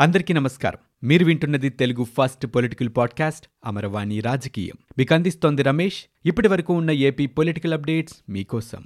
అందరికీ నమస్కారం. మీరు వింటున్నది Telugu first political podcast Amaravani రాజకీయం. మీకు అందిస్తోంది రమేష్. ఇప్పటి వరకు ఉన్న ఏపీ పొలిటికల్ అప్డేట్స్ మీకోసం.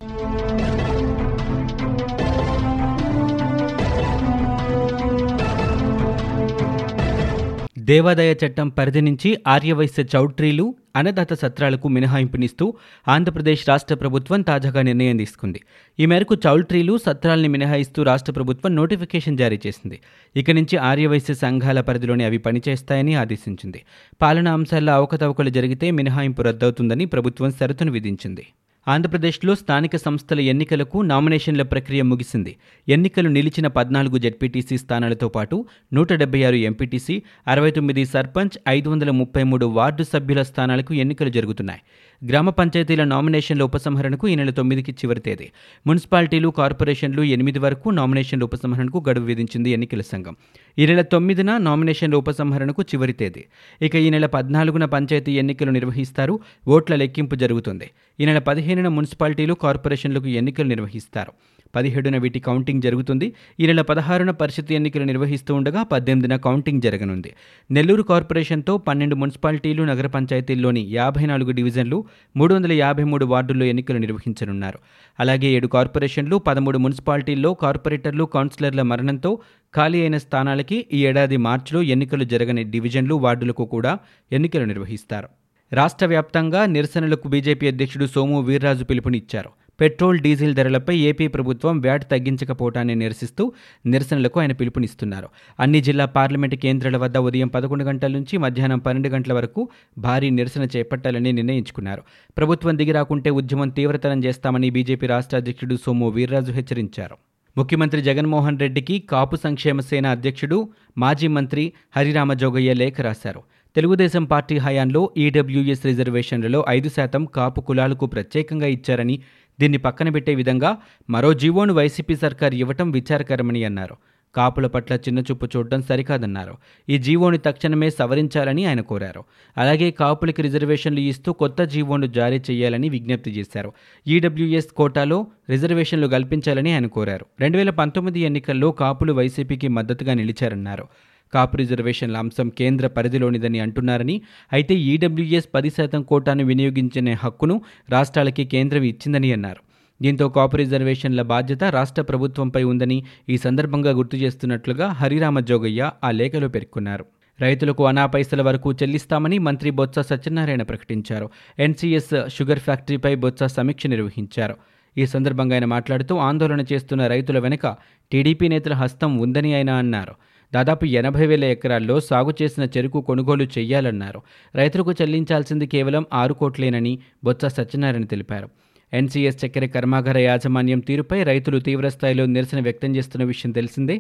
దేవాదాయ చట్టం పరిధి నుంచి ఆర్యవైశ్య చౌట్రీలు అన్నదాత సత్రాలకు మినహాయింపునిస్తూ ఆంధ్రప్రదేశ్ రాష్ట్ర ప్రభుత్వం తాజాగా నిర్ణయం తీసుకుంది. ఈ మేరకు చౌల్ట్రీలు సత్రాల్ని మినహాయిస్తూ రాష్ట్ర ప్రభుత్వం నోటిఫికేషన్ జారీ చేసింది. ఇక నుంచి ఆర్యవైశ్య సంఘాల పరిధిలోనే అవి పనిచేస్తాయని ఆదేశించింది. పాలనా అంశాల్లో అవకతవకలు జరిగితే మినహాయింపు రద్దవుతుందని ప్రభుత్వం షరతును విధించింది. ఆంధ్రప్రదేశ్లో స్థానిక సంస్థల ఎన్నికలకు నామినేషన్ల ప్రక్రియ ముగిసింది. ఎన్నికలు నిలిచిన పద్నాలుగు జెడ్పీటీసీ స్థానాలతో పాటు నూట డెబ్బై ఆరు ఎంపీటీసీ అరవై తొమ్మిది సర్పంచ్ ఐదు వందల ముప్పై మూడు వార్డు సభ్యుల స్థానాలకు ఎన్నికలు జరుగుతున్నాయి. గ్రామ పంచాయతీల నామినేషన్ల ఉపసంహరణకు ఈ నెల తొమ్మిదికి చివరి తేదీ. మున్సిపాలిటీలు కార్పొరేషన్లు ఎనిమిది వరకు నామినేషన్ల ఉపసంహరణకు గడువు విధించింది ఎన్నికల సంఘం. ఈ నెల తొమ్మిదిన నామినేషన్ల ఉపసంహరణకు చివరి తేదీ. ఇక ఈ నెల పద్నాలుగున పంచాయతీ ఎన్నికలు నిర్వహిస్తారు. ఓట్ల లెక్కింపు జరుగుతుంది. ఈ నెల పదిహేనున మున్సిపాలిటీలు కార్పొరేషన్లకు ఎన్నికలు నిర్వహిస్తారు. పదిహేడున వీటి కౌంటింగ్ జరుగుతుంది. ఈ నెల పదహారున పరిషత్ ఎన్నికలు నిర్వహిస్తూ ఉండగా పద్దెనిమిదిన కౌంటింగ్ జరగనుంది. నెల్లూరు కార్పొరేషన్తో పన్నెండు మున్సిపాలిటీలు నగర పంచాయతీల్లోని యాభై నాలుగు డివిజన్లు మూడు వందల యాభై మూడు వార్డుల్లో ఎన్నికలు నిర్వహించనున్నారు. అలాగే ఏడు కార్పొరేషన్లు పదమూడు మున్సిపాలిటీల్లో కార్పొరేటర్లు కౌన్సిలర్ల మరణంతో ఖాళీ అయిన స్థానాలకి ఈ ఏడాది మార్చిలో ఎన్నికలు జరగని డివిజన్లు వార్డులకు కూడా ఎన్నికలు నిర్వహిస్తారు. రాష్ట్ర వ్యాప్తంగా నిరసనలకు బీజేపీ అధ్యక్షుడు సోము వీర్రాజు పిలుపునిచ్చారు. పెట్రోల్ డీజిల్ ధరలపై ఏపీ ప్రభుత్వం వ్యాట్ తగ్గించకపోవటాన్ని నిరసిస్తూ నిరసనలకు ఆయన పిలుపునిస్తున్నారు. అన్ని జిల్లా పార్లమెంటు కేంద్రాల వద్ద ఉదయం పదకొండు గంటల నుంచి మధ్యాహ్నం పన్నెండు గంటల వరకు భారీ నిరసన చేపట్టాలని నిర్ణయించుకున్నారు. ప్రభుత్వం దిగిరాకుంటే ఉద్యమం తీవ్రతరం చేస్తామని బీజేపీ రాష్ట్ర అధ్యక్షుడు సోము వీర్రాజు హెచ్చరించారు. ముఖ్యమంత్రి జగన్మోహన్ రెడ్డికి కాపు సంక్షేమ సేన అధ్యక్షుడు మాజీ మంత్రి హరిరామ జోగయ్య లేఖ రాశారు. తెలుగుదేశం పార్టీ హయాంలో ఈడబ్ల్యూఎస్ రిజర్వేషన్లలో ఐదు శాతం కాపు కులాలకు ప్రత్యేకంగా ఇచ్చారని దీన్ని పక్కన పెట్టే విధంగా మరో జీవోను వైసీపీ సర్కార్ ఇవ్వటం విచారకరమని అన్నారు. కాపుల పట్ల చిన్నచూపు చూడటం సరికాదన్నారు. ఈ జీవోని తక్షణమే సవరించాలని ఆయన కోరారు. అలాగే కాపులకి రిజర్వేషన్లు ఇస్తూ కొత్త జీవోను జారీ చేయాలని విజ్ఞప్తి చేశారు. ఈడబ్ల్యూఎస్ కోటాలో రిజర్వేషన్లు కల్పించాలని ఆయన కోరారు. రెండు వేల పంతొమ్మిది ఎన్నికల్లో కాపులు వైసీపీకి మద్దతుగా నిలిచారన్నారు. కాపు రిజర్వేషన్ల అంశం కేంద్ర పరిధిలోనిదని అంటున్నారని. అయితే ఈడబ్ల్యూఎస్ పది శాతం కోటాను వినియోగించనే హక్కును రాష్ట్రాలకి కేంద్రం ఇచ్చిందని అన్నారు. దీంతో కాపు రిజర్వేషన్ల బాధ్యత రాష్ట్ర ప్రభుత్వంపై ఉందని ఈ సందర్భంగా గుర్తు చేస్తున్నట్లుగా హరిరామ జోగయ్య ఆ లేఖలో పేర్కొన్నారు. రైతులకు అనా పైసల వరకు చెల్లిస్తామని మంత్రి బొత్స సత్యనారాయణ ప్రకటించారు. ఎన్సీఎస్ షుగర్ ఫ్యాక్టరీపై బొత్స సమీక్ష నిర్వహించారు. ఈ సందర్భంగా ఆయన మాట్లాడుతూ ఆందోళన చేస్తున్న రైతుల వెనుక టీడీపీ నేతల హస్తం ఉందని ఆయన అన్నారు. దాదాపు ఎనభై వేల ఎకరాల్లో సాగు చేసిన చెరుకు కొనుగోలు చేయాలన్నారు రైతులకు చెల్లించాల్సింది కేవలం ఆరు కోట్లేనని బొత్స సత్యనారాయణ తెలిపారు. ఎన్సీఎస్ చక్కెర కర్మాగార యాజమాన్యం తీరుపై రైతులు తీవ్రస్థాయిలో నిరసన వ్యక్తం చేస్తున్న విషయం తెలిసిందే.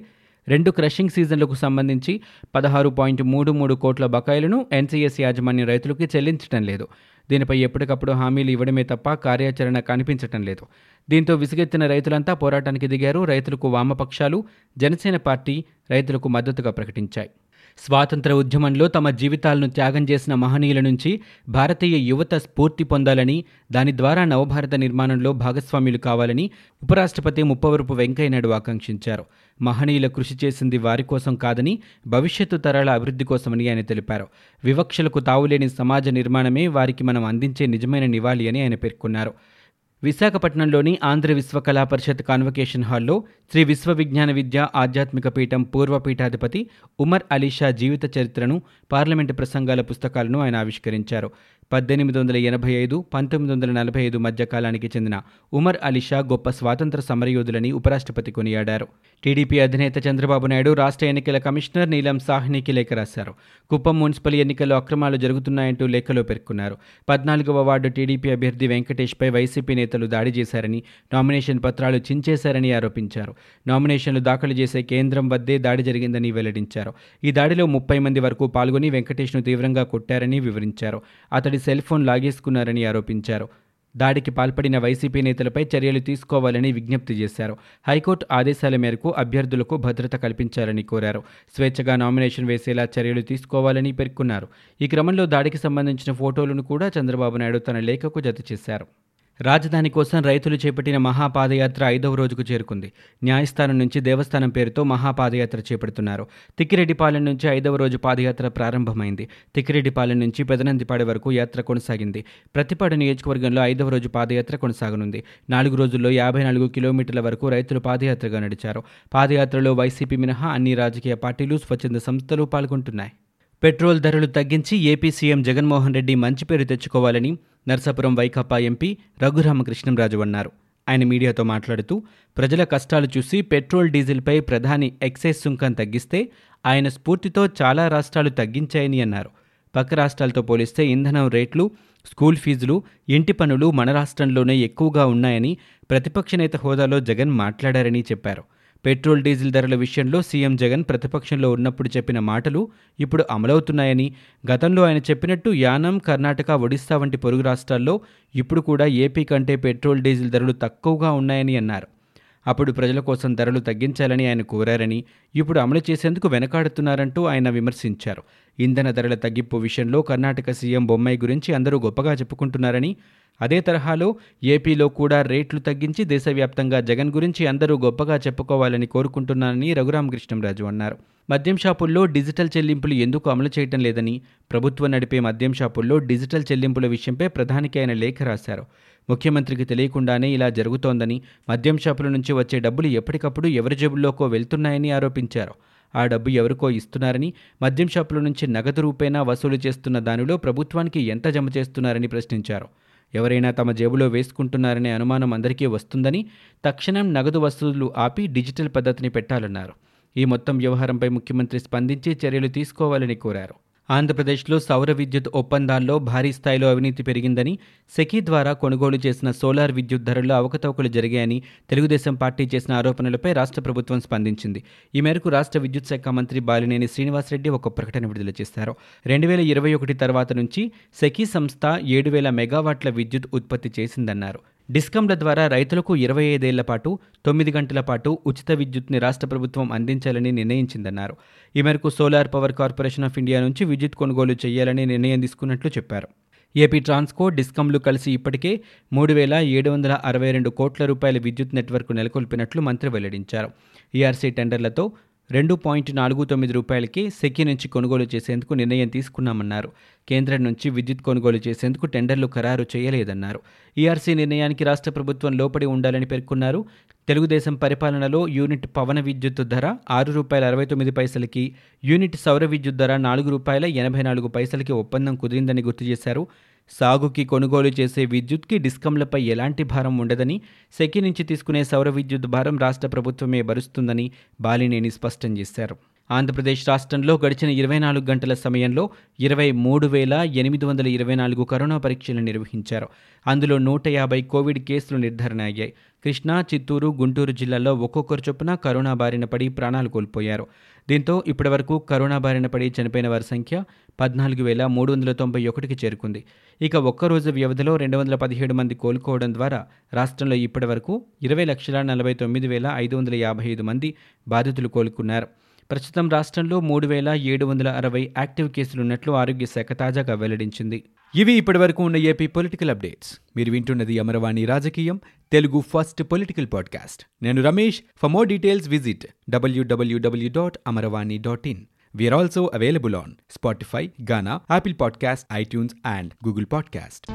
రెండు క్రషింగ్ సీజన్లకు సంబంధించి పదహారు పాయింట్ మూడు మూడు కోట్ల బకాయిలను ఎన్సీఎస్ యాజమాన్యం రైతులకి చెల్లించడం లేదు. దీనిపై ఎప్పటికప్పుడు హామీలు ఇవ్వడమే తప్ప కార్యాచరణ కనిపించటం లేదు. దీంతో విసుగెత్తిన రైతులంతా పోరాటానికి దిగారు. రైతులకు వామపక్షాలు జనసేన పార్టీ రైతులకు మద్దతుగా ప్రకటించాయి. స్వాతంత్ర ఉద్యమంలో తమ జీవితాలను త్యాగం చేసిన మహనీయుల నుంచి భారతీయ యువత స్ఫూర్తి పొందాలని దాని ద్వారా నవభారత నిర్మాణంలో భాగస్వామ్యులు కావాలని ఉపరాష్ట్రపతి ముప్పవరపు వెంకయ్యనాయుడు ఆకాంక్షించారు. మహనీయుల కృషి చేసింది వారి కోసం కాదని భవిష్యత్తు తరాల అభివృద్ధి కోసమని ఆయన తెలిపారు. వివక్షలకు తావులేని సమాజ నిర్మాణమే వారికి మనం అందించే నిజమైన నివాళి అని ఆయన పేర్కొన్నారు. విశాఖపట్నంలోని ఆంధ్ర విశ్వకళా పరిషత్ కాన్వకేషన్ హాల్లో శ్రీ విశ్వ విజ్ఞాన విద్య ఆధ్యాత్మిక పీఠం పూర్వపీఠాధిపతి ఉమర్ అలీషా జీవిత చరిత్రను పార్లమెంటు ప్రసంగాల పుస్తకాలను ఆయన ఆవిష్కరించారు. పద్దెనిమిది వందల ఎనభై ఐదు పంతొమ్మిది వందల నలభై ఐదు మధ్య కాలానికి చెందిన ఉమర్ అలీషా గొప్ప స్వాతంత్ర సమరయోధులని ఉపరాష్ట్రపతి కొనియాడారు. టీడీపీ అధినేత చంద్రబాబు నాయుడు రాష్ట్ర ఎన్నికల కమిషనర్ నీలం సాహ్నికి లేఖ రాశారు. కుప్పం మున్సిపల్ ఎన్నికల్లో అక్రమాలు జరుగుతున్నాయంటూ లేఖలో పేర్కొన్నారు. పద్నాలుగవ వార్డు టీడీపీ అభ్యర్థి వెంకటేష్పై వైసీపీ నేతలు దాడి చేశారని నామినేషన్ పత్రాలు చించేశారని ఆరోపించారు. నామినేషన్లు దాఖలు చేసే కేంద్రం వద్దే దాడి జరిగిందని వెల్లడించారు. ఈ దాడిలో ముప్పై మంది వరకు పాల్గొని వెంకటేష్ను తీవ్రంగా కొట్టారని వివరించారు. అతడి సెల్ ఫోన్ లాగేసుకున్నారని ఆరోపించారు. దాడికి పాల్పడిన వైసీపీ నేతలపై చర్యలు తీసుకోవాలని విజ్ఞప్తి చేశారు. హైకోర్టు ఆదేశాల మేరకు అభ్యర్థులకు భద్రత కల్పించాలని కోరారు. స్వేచ్ఛగా నామినేషన్ వేసేలా చర్యలు తీసుకోవాలని పేర్కొన్నారు. ఈ క్రమంలో దాడికి సంబంధించిన ఫోటోలను కూడా చంద్రబాబు నాయుడు తన లేఖకు జత చేశారు రాజధాని కోసం రైతులు చేపట్టిన మహాపాదయాత్ర ఐదవ రోజుకు చేరుకుంది. న్యాయస్థానం నుంచి దేవస్థానం పేరుతో మహాపాదయాత్ర చేపడుతున్నారు. తిక్కిరెడ్డిపాలెం నుంచి ఐదవ రోజు పాదయాత్ర ప్రారంభమైంది. తిక్కిరెడ్డిపాలెం నుంచి పెదనందిపాడు వరకు యాత్ర కొనసాగింది. ప్రతిపాడు నియోజకవర్గంలో ఐదవ రోజు పాదయాత్ర కొనసాగనుంది. నాలుగు రోజుల్లో యాభై నాలుగు కిలోమీటర్ల వరకు రైతులు పాదయాత్రగా నడిచారు. పాదయాత్రలో వైసీపీ మినహా అన్ని రాజకీయ పార్టీలు స్వచ్ఛంద సంస్థలు పాల్గొంటున్నాయి. పెట్రోల్ ధరలు తగ్గించి ఏపీ సీఎం జగన్మోహన్ రెడ్డి మంచి పేరు తెచ్చుకోవాలని నర్సాపురం వైకాపా ఎంపీ రఘురామకృష్ణంరాజు అన్నారు. ఆయన మీడియాతో మాట్లాడుతూ ప్రజల కష్టాలు చూసి పెట్రోల్ డీజిల్పై ప్రధాని ఎక్సైజ్ సుంకం తగ్గిస్తే ఆయన స్ఫూర్తితో చాలా రాష్ట్రాలు తగ్గించాయని అన్నారు. పక్క రాష్ట్రాలతో పోలిస్తే ఇంధనం రేట్లు స్కూల్ ఫీజులు ఇంటి పనులు మన రాష్ట్రంలోనే ఎక్కువగా ఉన్నాయని ప్రతిపక్ష నేత హోదాలో జగన్ మాట్లాడారని చెప్పారు. పెట్రోల్ డీజిల్ ధరల విషయంలో సీఎం జగన్ ప్రతిపక్షంలో ఉన్నప్పుడు చెప్పిన మాటలు ఇప్పుడు అమలవుతున్నాయని. గతంలో ఆయన చెప్పినట్టు యానం కర్ణాటక ఒడిస్సా వంటి పొరుగు రాష్ట్రాల్లో ఇప్పుడు కూడా ఏపీ కంటే పెట్రోల్ డీజిల్ ధరలు తక్కువగా ఉన్నాయని అన్నారు. అప్పుడు ప్రజల కోసం ధరలు తగ్గించాలని ఆయన కోరారని ఇప్పుడు అమలు చేసేందుకు వెనకాడుతున్నారంటూ ఆయన విమర్శించారు. ఇంధన ధరల తగ్గింపు విషయంలో కర్ణాటక సీఎం బొమ్మాయి గురించి అందరూ గొప్పగా చెప్పుకుంటున్నారని అదే తరహాలో ఏపీలో కూడా రేట్లు తగ్గించి దేశవ్యాప్తంగా జగన్ గురించి అందరూ గొప్పగా చెప్పుకోవాలని కోరుకుంటున్నానని రఘురామకృష్ణంరాజు అన్నారు. మద్యం షాపుల్లో డిజిటల్ చెల్లింపులు ఎందుకు అమలు చేయటం లేదని ప్రభుత్వం నడిపే మద్యం షాపుల్లో డిజిటల్ చెల్లింపుల విషయంపై ప్రధానికి ఆయన లేఖ రాశారు. ముఖ్యమంత్రికి తెలియకుండానే ఇలా జరుగుతోందని మద్యం షాపుల నుంచి వచ్చే డబ్బులు ఎప్పటికప్పుడు ఎవరి జేబుల్లోకో వెళ్తున్నాయని ఆరోపించారు. ఆ డబ్బు ఎవరికో ఇస్తున్నారని మద్యం షాపుల నుంచి నగదు రూపేణా వసూలు చేస్తున్న దానిలో ప్రభుత్వానికి ఎంత జమ చేస్తున్నారని ప్రశ్నించారు. ఎవరైనా తమ జేబులో వేసుకుంటున్నారనే అనుమానం అందరికీ వస్తుందని తక్షణం నగదు వసూలు ఆపి డిజిటల్ పద్ధతిని పెట్టాలన్నారు. ఈ మొత్తం వ్యవహారంపై ముఖ్యమంత్రి స్పందించి చర్యలు తీసుకోవాలని కోరారు. ఆంధ్రప్రదేశ్లో సౌర విద్యుత్ ఒప్పందాల్లో భారీ స్థాయిలో అవినీతి పెరిగిందని సెకీ ద్వారా కొనుగోలు చేసిన సోలార్ విద్యుత్ ధరల్లో అవకతవకలు జరిగాయని తెలుగుదేశం పార్టీ చేసిన ఆరోపణలపై రాష్ట్ర ప్రభుత్వం స్పందించింది. ఈ మేరకు రాష్ట్ర విద్యుత్ శాఖ మంత్రి బాలినేని శ్రీనివాసరెడ్డి ఒక ప్రకటన విడుదల చేశారు. రెండు వేల ఇరవై ఒకటి తర్వాత నుంచి సెకీ సంస్థ ఏడు వేల మెగావాట్ల విద్యుత్ ఉత్పత్తి చేసిందన్నారు. డిస్కంల ద్వారా రైతులకు ఇరవై ఐదేళ్ళ పాటు తొమ్మిది గంటల పాటు ఉచిత విద్యుత్ని రాష్ట్ర ప్రభుత్వం అందించాలని నిర్ణయించిందన్నారు. ఈ మేరకు solar power corporation of India నుంచి విద్యుత్ కొనుగోలు చేయాలని నిర్ణయం తీసుకున్నట్లు చెప్పారు. ఏపీ ట్రాన్స్కో డిస్కంలు కలిసి ఇప్పటికే మూడు వేల ఏడు వందల అరవై రెండు కోట్ల రూపాయల విద్యుత్ నెట్వర్క్ నెలకొల్పినట్లు మంత్రి వెల్లడించారు. ఈఆర్సీ టెండర్లతో రెండు పాయింట్ నాలుగు తొమ్మిది రూపాయలకి సెక్కి నుంచి కొనుగోలు చేసేందుకు నిర్ణయం తీసుకున్నామన్నారు. కేంద్రం నుంచి విద్యుత్ కొనుగోలు చేసేందుకు టెండర్లు ఖరారు చేయలేదన్నారు. ఈఆర్సీ నిర్ణయానికి రాష్ట్ర ప్రభుత్వం లోపడి ఉండాలని పేర్కొన్నారు. తెలుగుదేశం పరిపాలనలో యూనిట్ పవన విద్యుత్ ధర ఆరు రూపాయల అరవై తొమ్మిది పైసలకి యూనిట్ సౌర విద్యుత్ ధర నాలుగు రూపాయల ఎనభై నాలుగు పైసలకి ఒప్పందం కుదిరిందని గుర్తు చేశారు. సాగుకి కొనుగోలు చేసే విద్యుత్కి డిస్కంలపై ఎలాంటి భారం ఉండదని సెకి నుంచి తీసుకునే సౌర విద్యుత్ భారం రాష్ట్ర ప్రభుత్వమే భరుస్తుందని బాలినేని స్పష్టం చేశారు. ఆంధ్రప్రదేశ్ రాష్ట్రంలో గడిచిన ఇరవై నాలుగు గంటల సమయంలో ఇరవై మూడు వేల ఎనిమిది వందల ఇరవై నాలుగు కరోనా పరీక్షలు నిర్వహించారు. అందులో నూట యాభై కోవిడ్ కేసులు నిర్ధారణ అయ్యాయి కృష్ణా చిత్తూరు గుంటూరు జిల్లాల్లో ఒక్కొక్కరు చొప్పున కరోనా బారిన పడి ప్రాణాలు కోల్పోయారు. దీంతో ఇప్పటివరకు కరోనా బారిన పడి చనిపోయిన వారి సంఖ్య పద్నాలుగు వేల మూడు వందల తొంభై ఒకటికి చేరుకుంది. ఇక ఒక్కరోజు వ్యవధిలో రెండు వందల పదిహేడు మంది కోలుకోవడం ద్వారా రాష్ట్రంలో ఇప్పటివరకు ఇరవై లక్షల నలభై తొమ్మిది వేల ఐదు వందల యాభై ఐదు మంది బాధితులు కోలుకున్నారు. ప్రస్తుతం రాష్ట్రంలో మూడు వేల ఏడు వందల అరవై యాక్టివ్ కేసులున్నట్లు ఆరోగ్య శాఖ తాజాగా వెల్లడించింది. ఇవి ఇప్పటివరకు ఉన్న ఏపీ పొలిటికల్ అప్డేట్స్. మీరు వింటున్నది అమరవాణి రాజకీయం తెలుగు ఫస్ట్ పొలిటికల్ పాడ్కాస్ట్. నేను Ramesh. For more details visit WWW dot Amaravani dot in We also available on Spotify Gaana Ghana, podcast iTunes and Google podcast